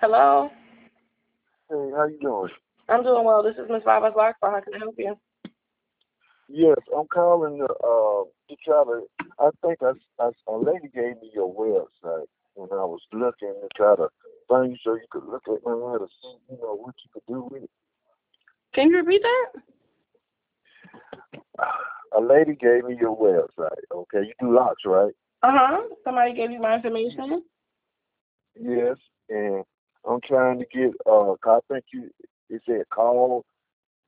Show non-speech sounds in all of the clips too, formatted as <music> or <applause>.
Hello. Hey, how you doing? I'm doing well. This is Miss Viva's Lockbar. How can I help you? Yes, I'm calling to uh to try to. I think I, I, a lady gave me your website when I was looking to try to find you so you could look at my to see you know what you could do with it. Can you repeat that? A lady gave me your website. Okay, you do locks, right? Uh huh. Somebody gave you my information. Yes, and I'm trying to get. Uh, I think you. It said call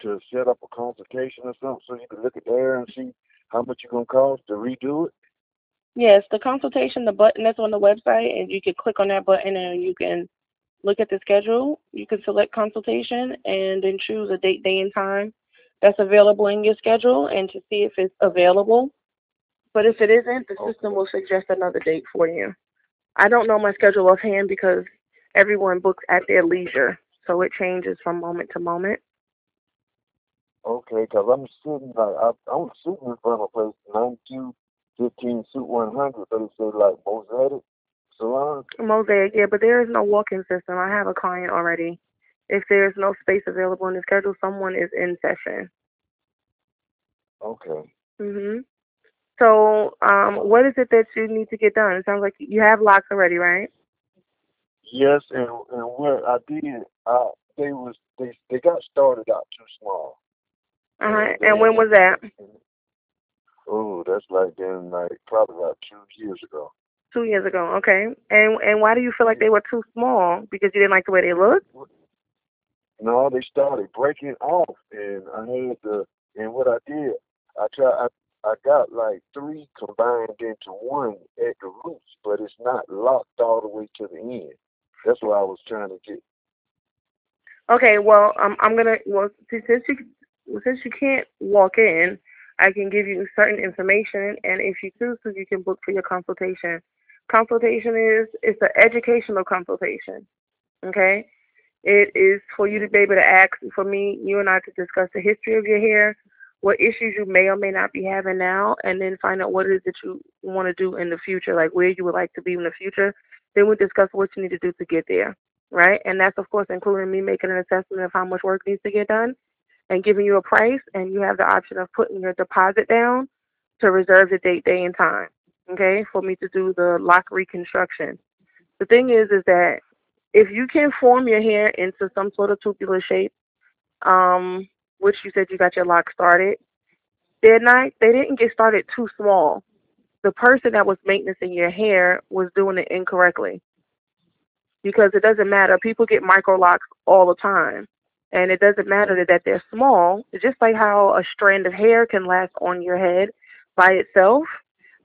to set up a consultation or something, so you can look at there and see how much you're gonna cost to redo it. Yes, the consultation, the button that's on the website, and you can click on that button and you can look at the schedule. You can select consultation and then choose a date, day, and time that's available in your schedule and to see if it's available. But if it isn't, the Okay. system will suggest another date for you. I don't know my schedule offhand because everyone books at their leisure, so it changes from moment to moment. Okay, because I'm sitting like I, I'm sitting in front of a place, 9215 Suit 100, but it like Mosaic Salon. Mosaic, yeah, but there is no walk-in system. I have a client already. If there's no space available in the schedule, someone is in session. Okay. Mhm. So, um, what is it that you need to get done? It sounds like you have locks already, right? Yes, and and what I did, uh, they was they they got started out too small. Uh huh. And when was that? Oh, that's like then like probably about two years ago. Two years ago. Okay. And and why do you feel like they were too small? Because you didn't like the way they looked? No, they started breaking off, and I had to. And what I did, I try. I I got like three combined into one at the roots, but it's not locked all the way to the end. That's what I was trying to get. Okay. Well, um, I'm gonna. Well, since you since you can't walk in, I can give you certain information, and if you choose to, you can book for your consultation. Consultation is it's an educational consultation. Okay. It is for you to be able to ask for me, you and I to discuss the history of your hair, what issues you may or may not be having now, and then find out what it is that you want to do in the future, like where you would like to be in the future. Then we discuss what you need to do to get there, right? And that's of course including me making an assessment of how much work needs to get done and giving you a price, and you have the option of putting your deposit down to reserve the date, day, and time, okay, for me to do the lock reconstruction. The thing is, is that if you can form your hair into some sort of tubular shape, um, which you said you got your lock started, they're not, they didn't get started too small. The person that was maintaining your hair was doing it incorrectly. Because it doesn't matter. People get micro locks all the time. And it doesn't matter that they're small. It's just like how a strand of hair can last on your head by itself.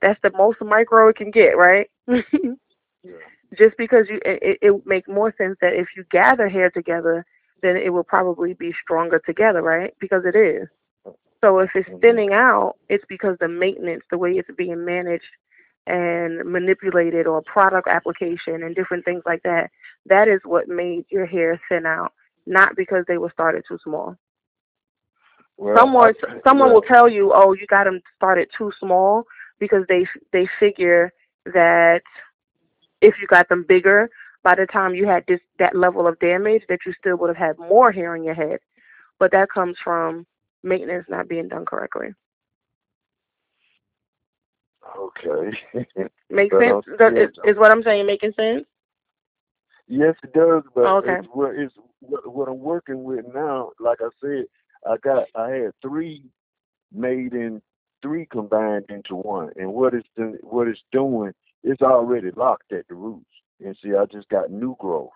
That's the most micro it can get, right? <laughs> yeah. just because you it, it would make more sense that if you gather hair together then it will probably be stronger together right because it is so if it's mm-hmm. thinning out it's because the maintenance the way it's being managed and manipulated or product application and different things like that that is what made your hair thin out not because they were started too small. Well, someone I- someone well, will tell you oh you got them started too small because they they figure that if you got them bigger, by the time you had this that level of damage, that you still would have had more hair on your head. But that comes from maintenance not being done correctly. Okay. <laughs> Makes sense? uh, Does- is, is what I'm saying making sense? Yes, it does, but Okay. it's what it's what, what I'm working with now. Like I said, I got I had three made in three combined into one, and what it's do- what it's doing, it's already locked at the roots. And see, I just got new growth,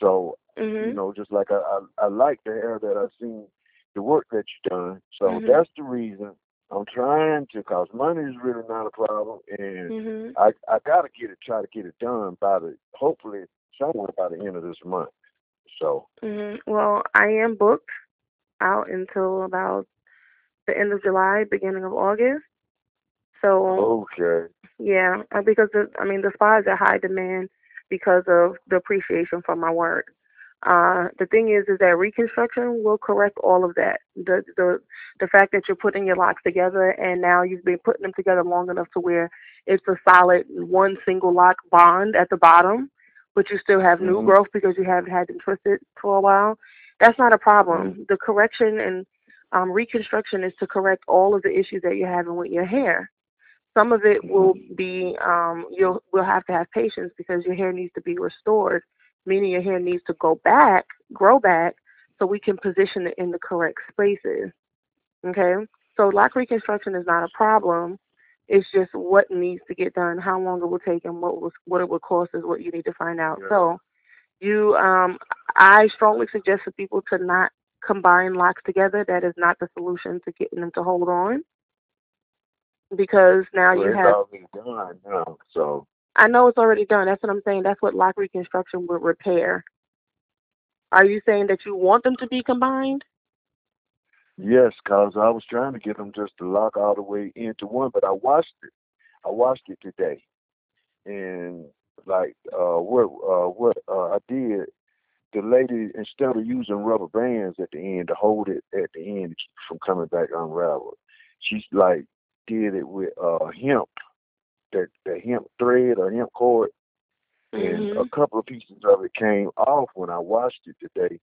so Mhm. you know, just like I I, I like the hair that I've seen, the work that you've done. So Mhm. that's the reason I'm trying to, cause money is really not a problem, and Mhm. I I gotta get it, try to get it done by the hopefully somewhere by the end of this month. So Mhm. Well, I am booked out until about the end of July, beginning of August. So okay, Yeah, uh, because the, I mean the spa is at high demand because of the appreciation for my work. Uh, the thing is, is that reconstruction will correct all of that. The the the fact that you're putting your locks together and now you've been putting them together long enough to where it's a solid one single lock bond at the bottom but you still have new Mhm. growth because you haven't had them twisted for a while, that's not a problem. Mhm. The correction and um, reconstruction is to correct all of the issues that you're having with your hair. Some of it will be um, you'll will have to have patience because your hair needs to be restored, meaning your hair needs to go back, grow back, so we can position it in the correct spaces. Okay, so lock reconstruction is not a problem. It's just what needs to get done, how long it will take, and what was what it will cost is what you need to find out. Yeah. So, you, um, I strongly suggest for people to not combine locks together. That is not the solution to getting them to hold on, because now Well, you have. done now. So I know it's already done. That's what I'm saying. That's what lock reconstruction would repair. Are you saying that you want them to be combined? yes, cause I was trying to get them just to lock all the way into one, but I watched it. I watched it today, and like uh, what uh, what uh, I did, the lady instead of using rubber bands at the end to hold it at the end from coming back unraveled, she's like did it with uh hemp, that the hemp thread or hemp cord, and Mhm. a couple of pieces of it came off when I watched it today,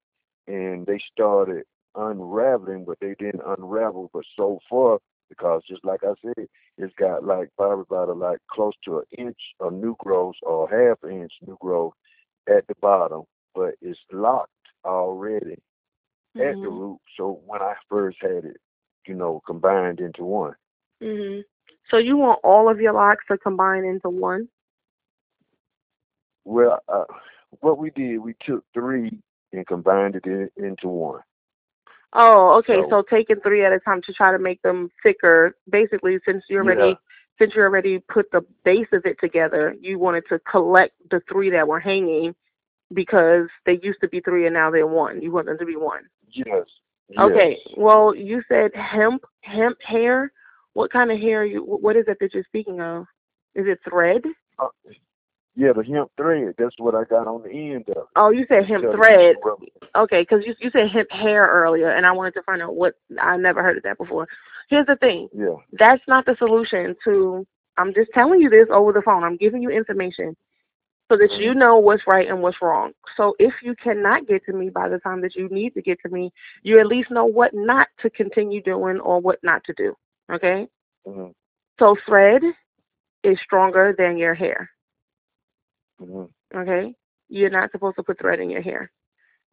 and they started unraveling, but they didn't unravel. But so far, because just like I said, it's got like probably about a, like close to an inch of new growth or half an inch new growth at the bottom, but it's locked already at the Mhm. root. So when I first had it, you know, combined into one. Mhm. So you want all of your locks to combine into one? Well, uh, what we did, we took three and combined it in, into one. Oh, okay. So, So- taking three at a time to try to make them thicker. Basically, since you're already Yeah. since you already put the base of it together, you wanted to collect the three that were hanging because they used to be three and now they're one. You want them to be one. Yes. Okay. Well, you said hemp hemp hair. What kind of hair? are You what is it that you're speaking of? Is it thread? Uh, yeah, the hemp thread. That's what I got on the end of. it. Oh, you said hemp thread. Okay, because you you said hemp hair earlier, and I wanted to find out what I never heard of that before. Here's the thing. Yeah. that's not the solution to I'm just telling you this over the phone. I'm giving you information so that you know what's right and what's wrong. So if you cannot get to me by the time that you need to get to me, you at least know what not to continue doing or what not to do. Okay? hmm So thread is stronger than your hair. hmm Okay? You're not supposed to put thread in your hair.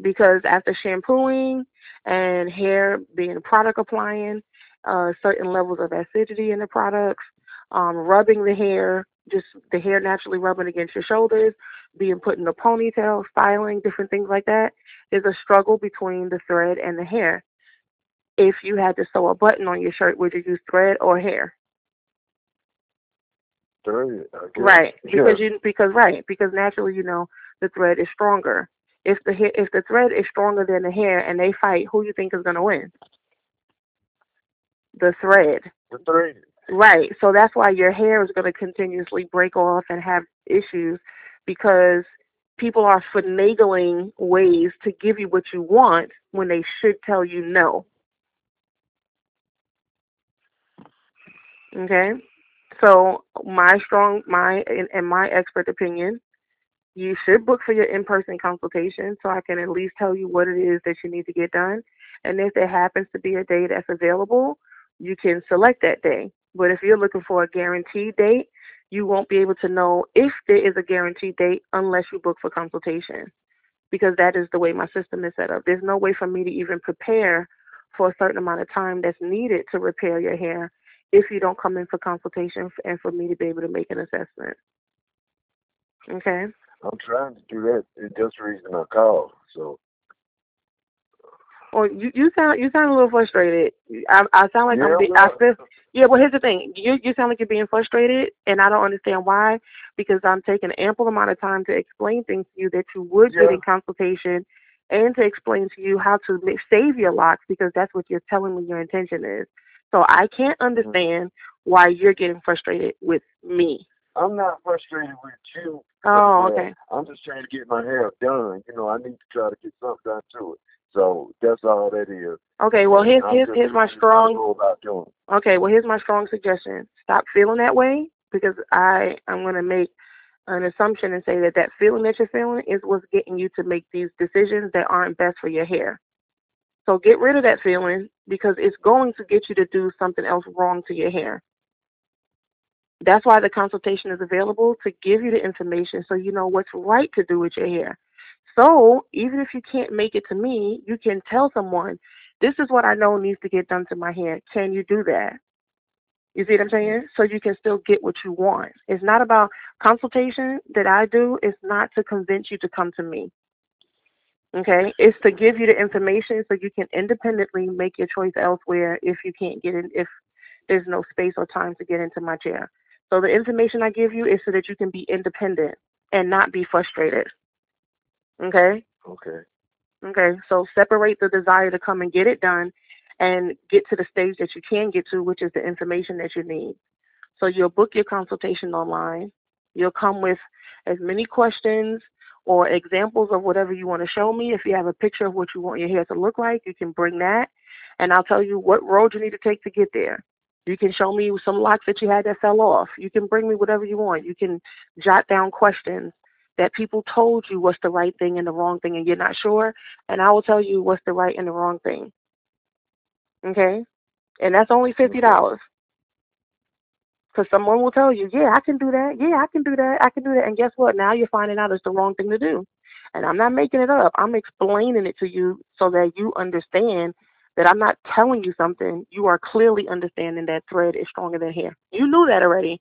Because after shampooing and hair being product applying, uh, certain levels of acidity in the products, um, rubbing the hair, just the hair naturally rubbing against your shoulders, being put in a ponytail, styling, different things like that, is a struggle between the thread and the hair. If you had to sew a button on your shirt, would you use thread or hair? Thread. Right, because Yeah. you because right because naturally you know the thread is stronger. If the if the thread is stronger than the hair and they fight, who you think is gonna win? The thread. The thread. Right. So that's why your hair is gonna continuously break off and have issues because people are finagling ways to give you what you want when they should tell you no. Okay. So my strong my in my expert opinion, you should book for your in-person consultation so I can at least tell you what it is that you need to get done. And if there happens to be a day that's available, you can select that day. But if you're looking for a guaranteed date, you won't be able to know if there is a guaranteed date unless you book for consultation. Because that is the way my system is set up. There's no way for me to even prepare for a certain amount of time that's needed to repair your hair if you don't come in for consultation and for me to be able to make an assessment. Okay. I'm trying to do that. It's just the reason I called. So Or you, you sound you sound a little frustrated. I I sound like yeah, I'm be, I feel yeah. Well, here's the thing. You you sound like you're being frustrated, and I don't understand why. Because I'm taking ample amount of time to explain things to you that you would get in consultation, and to explain to you how to ma- save your locks because that's what you're telling me your intention is. So I can't Mm-hmm. understand why you're getting frustrated with me. I'm not frustrated with you. Oh, okay. I'm just trying to get my hair done. You know, I need to try to get something done to it. So that's all that is. Okay. Well, here's here's here's my doing what I strong know about doing. Okay, well, here's my strong suggestion. Stop feeling that way because I I am going to make an assumption and say that that feeling that you're feeling is what's getting you to make these decisions that aren't best for your hair. So get rid of that feeling because it's going to get you to do something else wrong to your hair. That's why the consultation is available to give you the information so you know what's right to do with your hair. So even if you can't make it to me, you can tell someone, this is what I know needs to get done to my hair. Can you do that? You see what I'm saying? So you can still get what you want. It's not about consultation that I do. It's not to convince you to come to me. Okay? It's to give you the information so you can independently make your choice elsewhere if you can't get in, if there's no space or time to get into my chair. So the information I give you is so that you can be independent and not be frustrated. Okay? Okay. Okay. So separate the desire to come and get it done and get to the stage that you can get to, which is the information that you need. So you'll book your consultation online. You'll come with as many questions or examples of whatever you want to show me. If you have a picture of what you want your hair to look like, you can bring that. And I'll tell you what road you need to take to get there. You can show me some locks that you had that fell off. You can bring me whatever you want. You can jot down questions that people told you what's the right thing and the wrong thing and you're not sure. And I will tell you what's the right and the wrong thing. Okay? And that's only fifty dollars. Because someone will tell you, yeah, I can do that. Yeah, I can do that. I can do that. And guess what? Now you're finding out it's the wrong thing to do. And I'm not making it up. I'm explaining it to you so that you understand that I'm not telling you something. You are clearly understanding that thread is stronger than hair. You knew that already,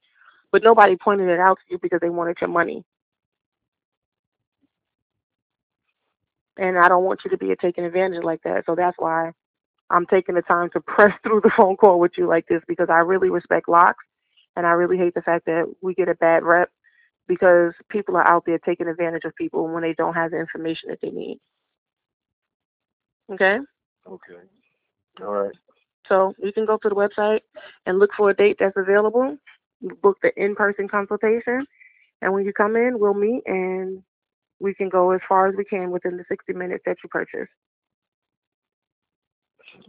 but nobody pointed it out to you because they wanted your money. And I don't want you to be taken advantage like that. So that's why I'm taking the time to <laughs> press through the phone call with you like this because I really respect locks and I really hate the fact that we get a bad rep because people are out there taking advantage of people when they don't have the information that they need. Okay? Okay. All right. So you can go to the website and look for a date that's available. Book the in-person consultation, and when you come in, we'll meet and we can go as far as we can within the 60 minutes that you purchase.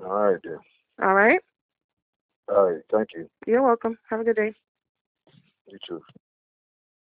All right then. All right. All right. Thank you. You're welcome. Have a good day. You too.